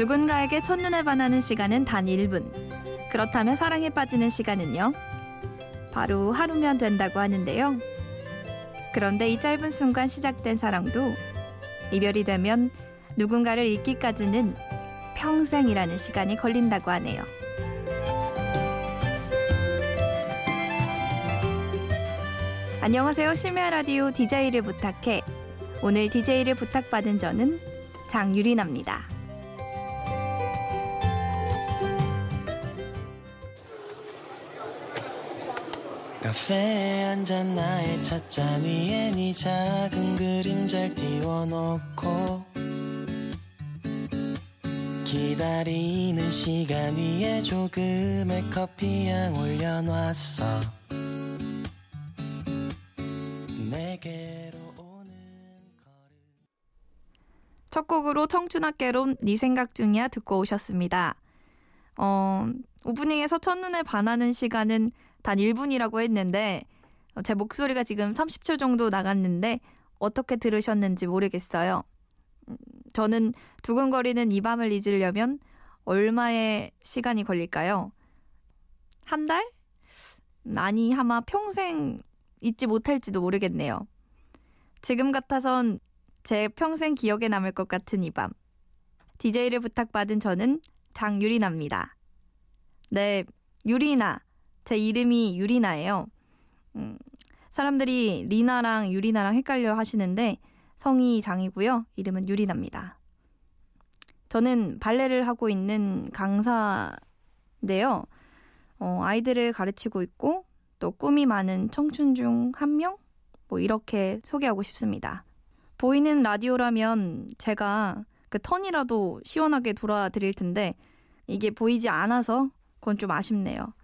누군가에게 첫눈에 반하는 시간은 단 1분. 그렇다면 사랑에 빠지는 시간은요? 바로 하루면 된다고 하는데요. 그런데 이 짧은 순간 시작된 사랑도 이별이 되면 누군가를 잊기까지는 평생이라는 시간이 걸린다고 하네요. 안녕하세요. 심야 라디오 DJ를 부탁해. 오늘 DJ를 부탁받은 저는 장유리나입니다. 카페에 앉은 나의 찻잔 위에 네 작은 그림자를 띄워놓고 기다리는 시간 위에 조금의 커피향 올려놨어 내게로 오는 걸음 첫 곡으로 청춘학개론 네 생각 중이야 듣고 오셨습니다. 어, 오프닝에서 첫눈에 반하는 시간은 단 1분이라고 했는데 어, 제 목소리가 지금 30초 정도 나갔는데 어떻게 들으셨는지 모르겠어요. 음, 저는 두근거리는 이 밤을 잊으려면 얼마의 시간이 걸릴까요? 한 달? 음, 아니 아마 평생 잊지 못할지도 모르겠네요. 지금 같아선 제 평생 기억에 남을 것 같은 이 밤. DJ를 부탁받은 저는 장유리나입니다. 네, 유리나. 제 이름이 유리나예요. 음, 사람들이 리나랑 유리나랑 헷갈려 하시는데 성이 장이고요. 이름은 유리나입니다. 저는 발레를 하고 있는 강사인데요. 어, 아이들을 가르치고 있고 또 꿈이 많은 청춘 중 한 명? 뭐 이렇게 소개하고 싶습니다. 보이는 라디오라면 제가 그 턴이라도 시원하게 돌아드릴 텐데 이게 보이지 않아서 그건 좀 아쉽네요.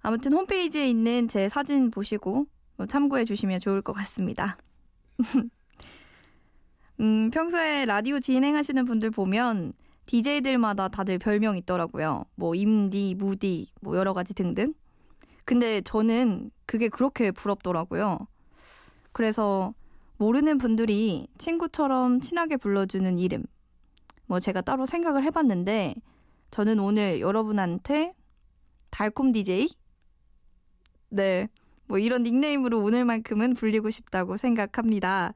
아무튼 홈페이지에 있는 제 사진 보시고 뭐 참고해 주시면 좋을 것 같습니다. 음, 평소에 라디오 진행하시는 분들 보면 DJ들마다 다들 별명이 있더라고요. 뭐 임디, 무디, 뭐 여러 가지 등등. 근데 저는 그게 그렇게 부럽더라고요. 그래서 모르는 분들이 친구처럼 친하게 불러주는 이름. 뭐 제가 따로 생각을 해봤는데 저는 오늘 여러분한테 달콤 DJ? 네. 뭐 이런 닉네임으로 오늘만큼은 불리고 싶다고 생각합니다.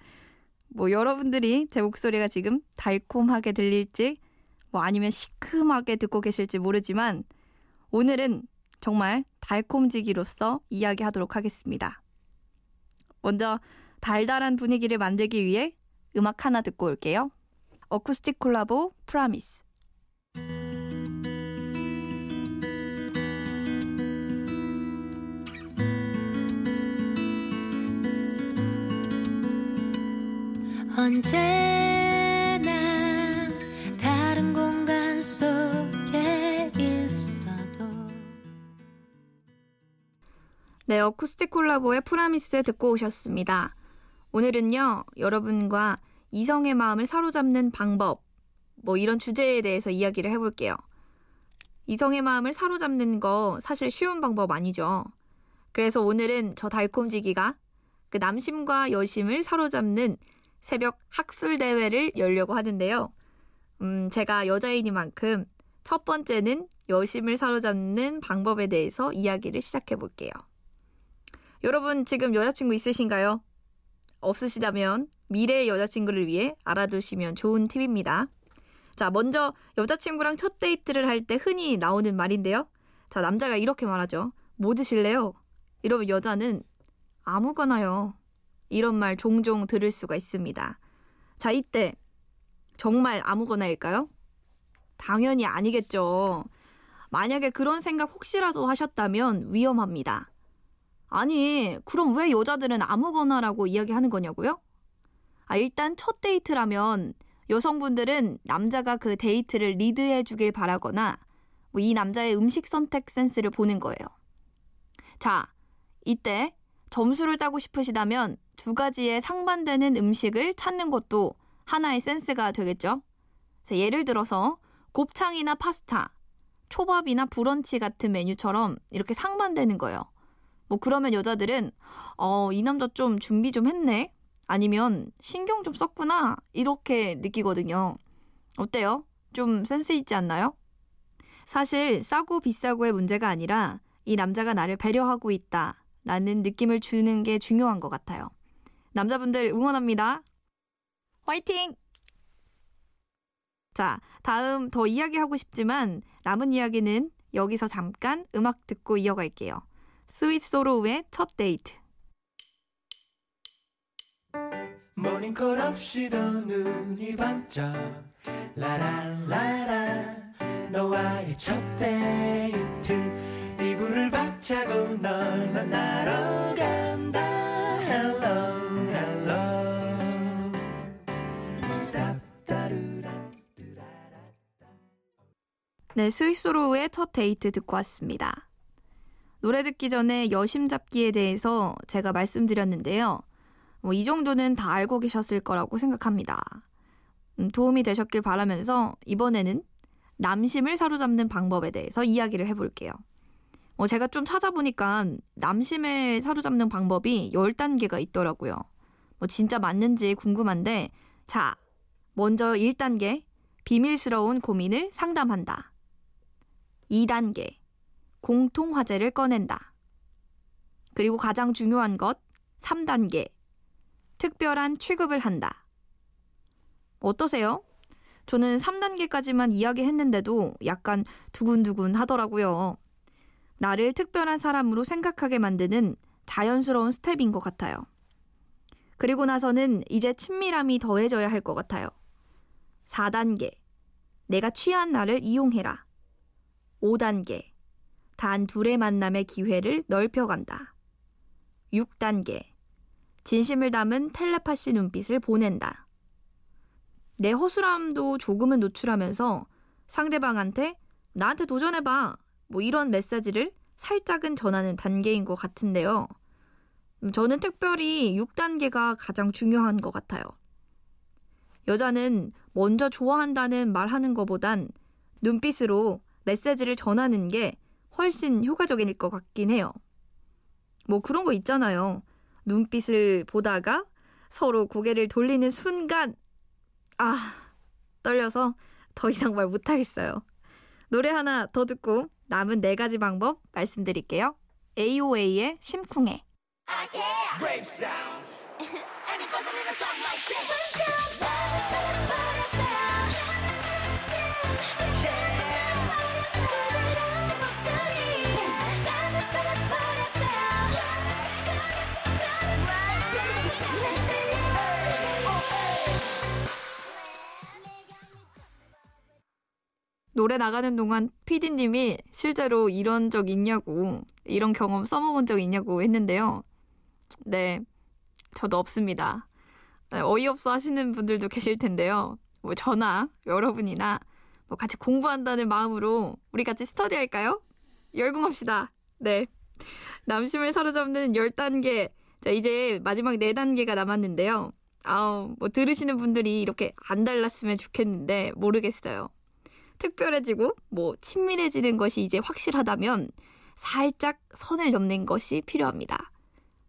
뭐 여러분들이 제 목소리가 지금 달콤하게 들릴지 뭐 아니면 시큼하게 듣고 계실지 모르지만 오늘은 정말 달콤지기로서 이야기하도록 하겠습니다. 먼저 달달한 분위기를 만들기 위해 음악 하나 듣고 올게요. 어쿠스틱 콜라보 프라미스. 언제나 다른 공간 속에 있어도 네, 어쿠스틱 콜라보의 프라미스 듣고 오셨습니다. 오늘은요, 여러분과 이성의 마음을 사로잡는 방법, 뭐 이런 주제에 대해서 이야기를 해볼게요. 이성의 마음을 사로잡는 거 사실 쉬운 방법 아니죠. 그래서 오늘은 저 달콤지기가 그 남심과 여심을 사로잡는 새벽 학술 대회를 열려고 하는데요. 음, 제가 여자이니만큼 첫 번째는 여심을 사로잡는 방법에 대해서 이야기를 시작해 볼게요. 여러분 지금 여자친구 있으신가요? 없으시다면 미래의 여자친구를 위해 알아두시면 좋은 팁입니다. 자, 먼저 여자친구랑 첫 데이트를 할 때 흔히 나오는 말인데요. 자, 남자가 이렇게 말하죠. 뭐 드실래요? 이러면 여자는 아무거나요. 이런 말 종종 들을 수가 있습니다. 자, 이때 정말 아무거나일까요? 당연히 아니겠죠. 만약에 그런 생각 혹시라도 하셨다면 위험합니다. 아니, 그럼 왜 여자들은 아무거나라고 이야기하는 거냐고요? 아, 일단 첫 데이트라면 여성분들은 남자가 그 데이트를 리드해 주길 바라거나 뭐 이 남자의 음식 선택 센스를 보는 거예요. 자, 이때 점수를 따고 싶으시다면 두 가지에 상반되는 음식을 찾는 것도 하나의 센스가 되겠죠. 자, 예를 들어서 곱창이나 파스타, 초밥이나 브런치 같은 메뉴처럼 이렇게 상반되는 거예요. 뭐 그러면 여자들은 어, 이 남자 좀 준비 좀 했네. 아니면 신경 좀 썼구나. 이렇게 느끼거든요. 어때요? 좀 센스 있지 않나요? 사실 싸고 비싸고의 문제가 아니라 이 남자가 나를 배려하고 있다 라는 느낌을 주는 게 중요한 것 같아요. 남자분들 응원합니다. 화이팅! 자, 다음 더 이야기하고 싶지만 남은 이야기는 여기서 잠깐 음악 듣고 이어갈게요. 스윗 소로우의 첫 데이트. 모닝콜 없이도 눈이 반짝 라라라라 네, 스윗 소로우의 첫 데이트 듣고 왔습니다. 노래 듣기 전에 여심 잡기에 대해서 제가 말씀드렸는데요. 뭐 이 정도는 다 알고 계셨을 거라고 생각합니다. 음, 도움이 되셨길 바라면서 이번에는 남심을 사로잡는 방법에 대해서 이야기를 해볼게요. 뭐 제가 좀 찾아보니까 남심을 사로잡는 방법이 10단계가 있더라고요. 뭐 진짜 맞는지 궁금한데 자, 먼저 1단계 비밀스러운 고민을 상담한다. 2단계 공통 화제를 꺼낸다. 그리고 가장 중요한 것 3단계 특별한 취급을 한다. 어떠세요? 저는 3단계까지만 이야기했는데도 약간 두근두근 하더라고요. 나를 특별한 사람으로 생각하게 만드는 자연스러운 스텝인 것 같아요. 그리고 나서는 이제 친밀함이 더해져야 할 것 같아요. 4단계. 내가 취한 나를 이용해라. 5단계. 단 둘의 만남의 기회를 넓혀간다. 6단계. 진심을 담은 텔레파시 눈빛을 보낸다. 내 허술함도 조금은 노출하면서 상대방한테 나한테 도전해봐. 뭐 이런 메시지를 살짝은 전하는 단계인 것 같은데요. 음, 저는 특별히 6단계가 가장 중요한 것 같아요. 여자는 먼저 좋아한다는 말하는 것보단 눈빛으로 메시지를 전하는 게 훨씬 효과적일 것 같긴 해요. 뭐 그런 거 있잖아요. 눈빛을 보다가 서로 고개를 돌리는 순간, 아, 떨려서 더 이상 말 못하겠어요. 노래 하나 더 듣고 남은 네 가지 방법 말씀드릴게요. AOA의 심쿵해. 노래 나가는 동안 PD님이 실제로 이런 적 있냐고, 이런 경험 써먹은 적 있냐고 했는데요. 네, 저도 없습니다. 네, 어이없어 하시는 분들도 계실 텐데요. 뭐 저나 여러분이나 뭐 같이 공부한다는 마음으로 우리 같이 스터디 할까요? 열공합시다. 네. 남심을 사로잡는 10단계. 자, 이제 마지막 4단계가 남았는데요. 아우, 뭐 들으시는 분들이 이렇게 안 달랐으면 좋겠는데 모르겠어요. 특별해지고 뭐 친밀해지는 것이 이제 확실하다면 살짝 선을 넘는 것이 필요합니다.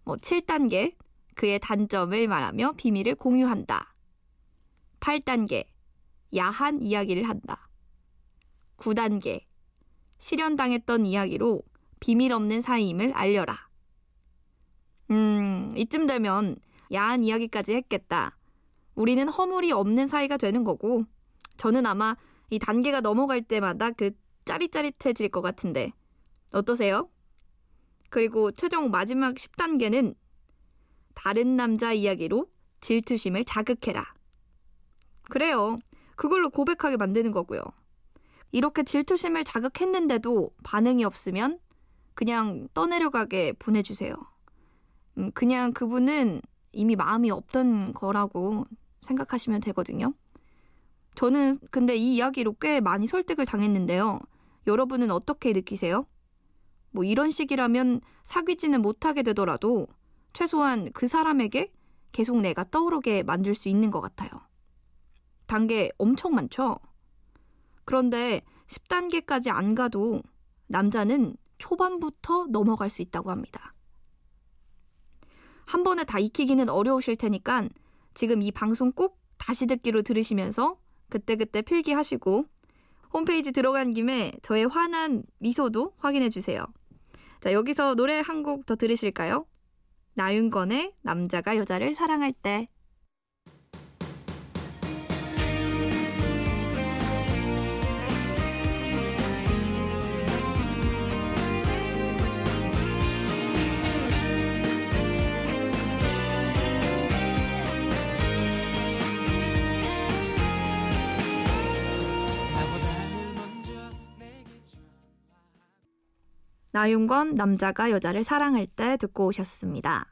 뭐 7단계 그의 단점을 말하며 비밀을 공유한다. 8단계 야한 이야기를 한다. 9단계 실현당했던 이야기로 비밀 없는 사이임을 알려라. 음, 이쯤 되면 야한 이야기까지 했겠다. 우리는 허물이 없는 사이가 되는 거고, 저는 아마 이 단계가 넘어갈 때마다 그 짜릿짜릿해질 것 같은데 어떠세요? 그리고 최종 마지막 10단계는 다른 남자 이야기로 질투심을 자극해라. 그래요. 그걸로 고백하게 만드는 거고요. 이렇게 질투심을 자극했는데도 반응이 없으면 그냥 떠내려가게 보내주세요. 음, 그냥 그분은 이미 마음이 없던 거라고 생각하시면 되거든요. 저는 근데 이 이야기로 꽤 많이 설득을 당했는데요. 여러분은 어떻게 느끼세요? 뭐 이런 식이라면 사귀지는 못하게 되더라도 최소한 그 사람에게 계속 내가 떠오르게 만들 수 있는 것 같아요. 단계 엄청 많죠? 그런데 10단계까지 안 가도 남자는 초반부터 넘어갈 수 있다고 합니다. 한 번에 다 익히기는 어려우실 테니까 지금 이 방송 꼭 다시 듣기로 들으시면서 그때그때 필기하시고 홈페이지 들어간 김에 저의 환한 미소도 확인해 주세요. 자, 여기서 노래 한 곡 더 들으실까요? 나윤건의 남자가 여자를 사랑할 때. 나윤권 남자가 여자를 사랑할 때 듣고 오셨습니다.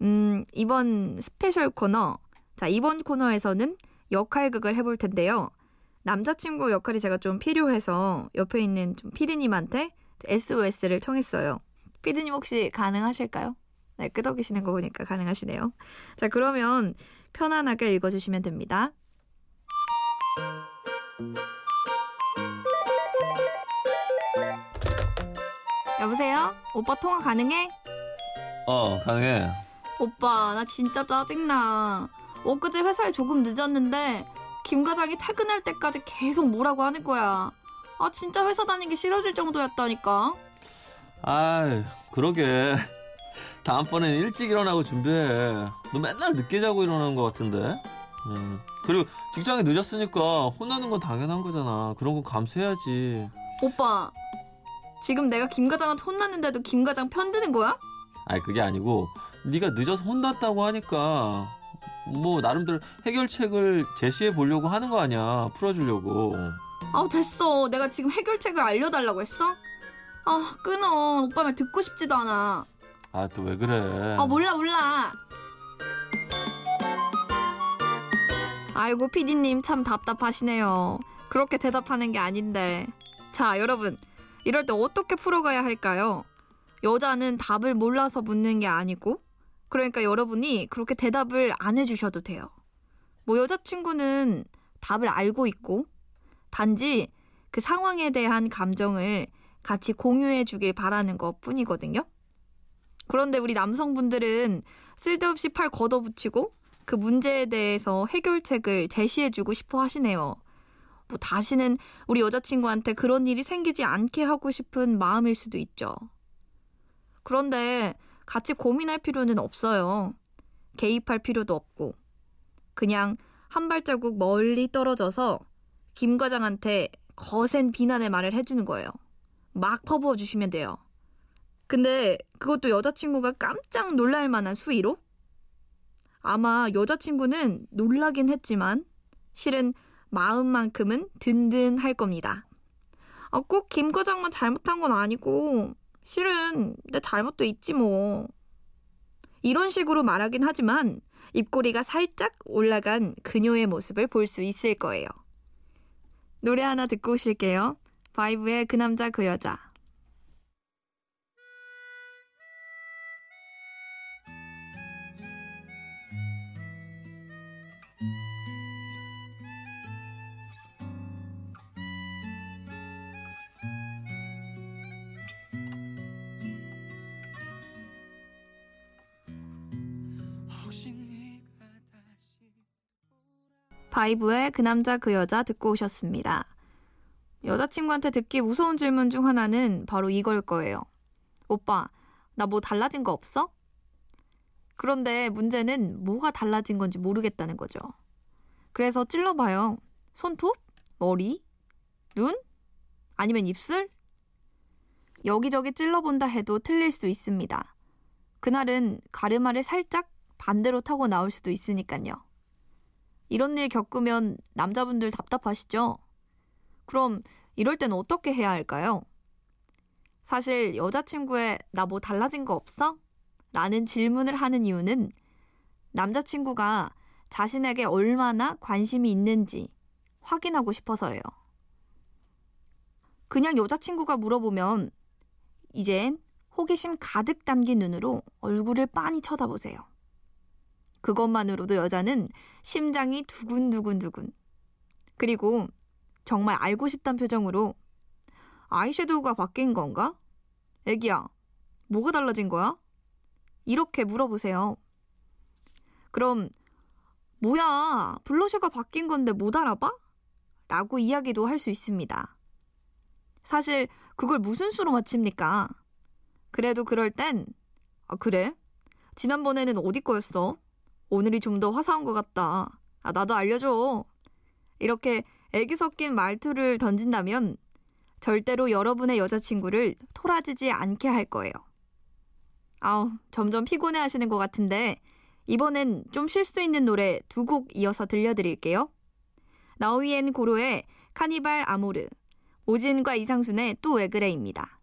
음, 이번 special 코너. 자, 이번 코너에서는 역할극을 해볼 텐데요. 남자친구 역할이 제가 좀 필요해서 옆에 있는 좀 피디님한테 SOS를 청했어요. 피디님 혹시 가능하실까요? 네, 끄덕이시는 거 보니까 가능하시네요. 자, 그러면 편안하게 읽어주시면 됩니다. 여보세요? 오빠 통화 가능해? 어, 가능해. 오빠 나 진짜 짜증나 엊그제 회사에 조금 늦었는데 김 과장이 퇴근할 때까지 계속 뭐라고 하는 거야 아 진짜 회사 다니기 싫어질 정도였다니까 아이, 그러게. 다음번엔 일찍 일어나고 준비해. 너 맨날 늦게 자고 일어나는 것 같은데. 음. 그리고 직장에 늦었으니까 혼나는 건 당연한 거잖아. 그런 건 감수해야지. 오빠 지금 내가 김 과장한테 혼났는데도 김 과장 편드는 거야? 아니 그게 아니고 네가 늦어서 혼났다고 하니까 뭐 나름대로 해결책을 제시해 보려고 하는 거 아니야. 풀어주려고. 아 됐어 내가 지금 해결책을 알려달라고 했어? 아 끊어 오빠 말 듣고 싶지도 않아 아 또 왜 그래? 아 몰라 몰라 아이고 피디님 참 답답하시네요 그렇게 대답하는 게 아닌데 자 여러분 이럴 때 어떻게 풀어가야 할까요 여자는 답을 몰라서 묻는 게 아니고 그러니까 여러분이 그렇게 대답을 안 해주셔도 돼요 뭐 여자친구는 답을 알고 있고 단지 그 상황에 대한 감정을 같이 공유해 주길 바라는 것 뿐이거든요. 그런데 우리 남성분들은 쓸데없이 팔 걷어붙이고 그 문제에 대해서 해결책을 제시해 주고 싶어 하시네요. 뭐 다시는 우리 여자친구한테 그런 일이 생기지 않게 하고 싶은 마음일 수도 있죠. 그런데 같이 고민할 필요는 없어요. 개입할 필요도 없고. 그냥 한 발자국 멀리 떨어져서 김 과장한테 거센 비난의 말을 해주는 거예요. 막 퍼부어 주시면 돼요. 근데 그것도 여자친구가 깜짝 놀랄 만한 수위로? 아마 여자친구는 놀라긴 했지만 실은 마음만큼은 든든할 겁니다. 아, 꼭 김 과장만 잘못한 건 아니고 실은 내 잘못도 있지 뭐. 이런 식으로 말하긴 하지만 입꼬리가 살짝 올라간 그녀의 모습을 볼 수 있을 거예요. 노래 하나 듣고 오실게요. 바이브의 그 남자 그 여자. 바이브의 그 남자 그 여자 듣고 오셨습니다. 여자친구한테 듣기 무서운 질문 중 하나는 바로 이걸 거예요. 오빠, 나 뭐 달라진 거 없어? 그런데 문제는 뭐가 달라진 건지 모르겠다는 거죠. 그래서 찔러봐요. 손톱? 머리? 눈? 아니면 입술? 여기저기 찔러본다 해도 틀릴 수 있습니다. 그날은 가르마를 살짝 반대로 타고 나올 수도 있으니까요. 이런 일 겪으면 남자분들 답답하시죠? 그럼 이럴 땐 어떻게 해야 할까요? 사실 여자친구의 나 뭐 달라진 거 없어? 라는 질문을 하는 이유는 남자친구가 자신에게 얼마나 관심이 있는지 확인하고 싶어서예요. 그냥 여자친구가 물어보면 이젠 호기심 가득 담긴 눈으로 얼굴을 빤히 쳐다보세요. 그것만으로도 여자는 심장이 두근두근두근. 그리고 정말 알고 싶단 표정으로 아이섀도우가 바뀐 건가? 애기야, 뭐가 달라진 거야? 이렇게 물어보세요. 그럼 뭐야, 블러셔가 바뀐 건데 못 알아봐? 라고 이야기도 할 수 있습니다. 사실 그걸 무슨 수로 맞춥니까? 그래도 그럴 땐, 아, 그래? 지난번에는 어디 거였어? 오늘이 좀 더 화사한 것 같다. 아, 나도 알려줘. 이렇게 애기 섞인 말투를 던진다면 절대로 여러분의 여자친구를 토라지지 않게 할 거예요. 아우, 점점 피곤해 하시는 것 같은데 이번엔 좀 쉴 수 있는 노래 두 곡 이어서 들려드릴게요. 나우이엔 고로의 카니발 아모르, 오진과 이상순의 또 왜 그래입니다.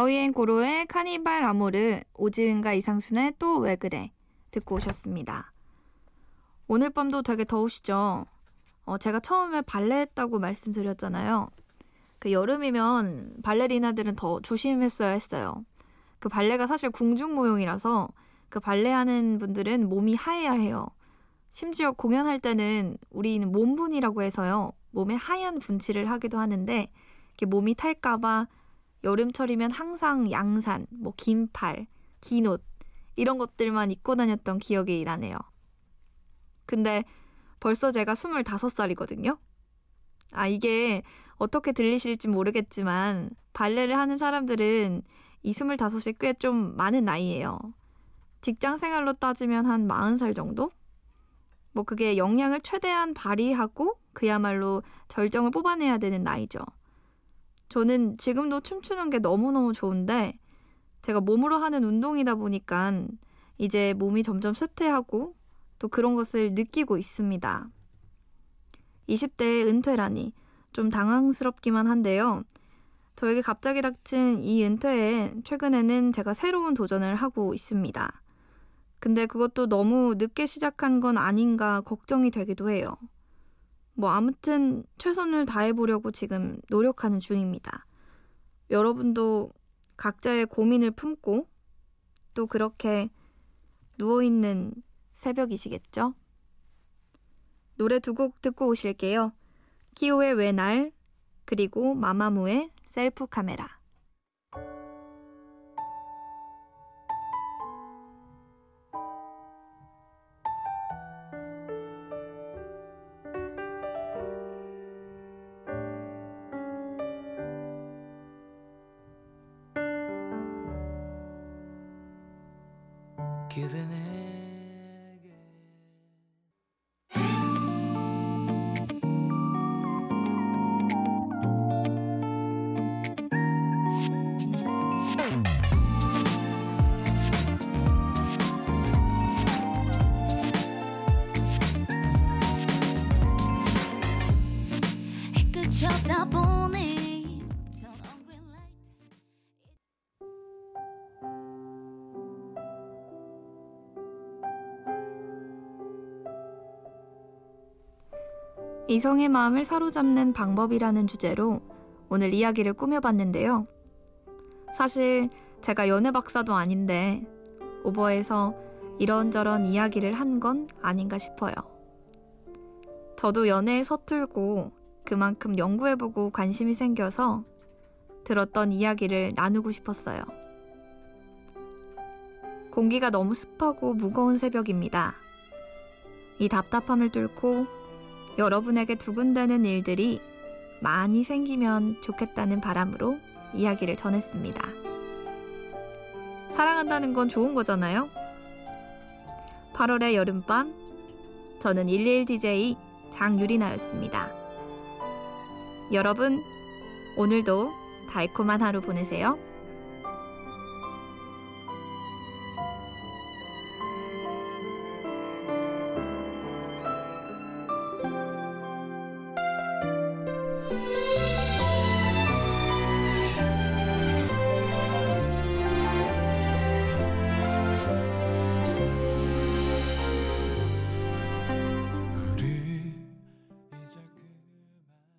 나우이엔 고로의 카니발 아모르, 오지은과 이상순의 또 왜 그래 듣고 오셨습니다. 오늘 밤도 되게 더우시죠? 어, 제가 처음에 발레 했다고 말씀드렸잖아요. 그 여름이면 발레리나들은 더 조심했어야 했어요. 그 발레가 사실 궁중 모형이라서 그 발레 하는 분들은 몸이 하얘야 해요. 심지어 공연할 때는 우리는 몸분이라고 해서요. 몸에 하얀 분칠을 하기도 하는데 몸이 탈까봐 여름철이면 항상 양산, 뭐 긴팔, 긴 옷 이런 것들만 입고 다녔던 기억이 나네요. 근데 벌써 제가 25살이거든요. 아, 이게 어떻게 들리실지 모르겠지만 발레를 하는 사람들은 이 25이 꽤 좀 많은 나이예요. 직장 생활로 따지면 한 40살 정도? 뭐 그게 역량을 최대한 발휘하고 그야말로 절정을 뽑아내야 되는 나이죠. 저는 지금도 춤추는 게 너무너무 좋은데 제가 몸으로 하는 운동이다 보니까 이제 몸이 점점 쇠퇴하고 또 그런 것을 느끼고 있습니다. 20대의 은퇴라니 좀 당황스럽기만 한데요. 저에게 갑자기 닥친 이 은퇴에 최근에는 제가 새로운 도전을 하고 있습니다. 근데 그것도 너무 늦게 시작한 건 아닌가 걱정이 되기도 해요. 뭐 아무튼 최선을 다해보려고 지금 노력하는 중입니다. 여러분도 각자의 고민을 품고 또 그렇게 누워있는 새벽이시겠죠? 노래 두 곡 듣고 오실게요. 키오의 왜 날, 그리고 마마무의 셀프 카메라. 그대 내 이성의 마음을 사로잡는 방법이라는 주제로 오늘 이야기를 꾸며봤는데요. 사실 제가 연애 박사도 아닌데 오버에서 이런저런 이야기를 한 건 아닌가 싶어요. 저도 연애에 서툴고 그만큼 연구해보고 관심이 생겨서 들었던 이야기를 나누고 싶었어요. 공기가 너무 습하고 무거운 새벽입니다. 이 답답함을 뚫고 여러분에게 두근대는 일들이 많이 생기면 좋겠다는 바람으로 이야기를 전했습니다. 사랑한다는 건 좋은 거잖아요? 8월의 여름밤, 저는 11DJ 장유리나였습니다. 여러분, 오늘도 달콤한 하루 보내세요.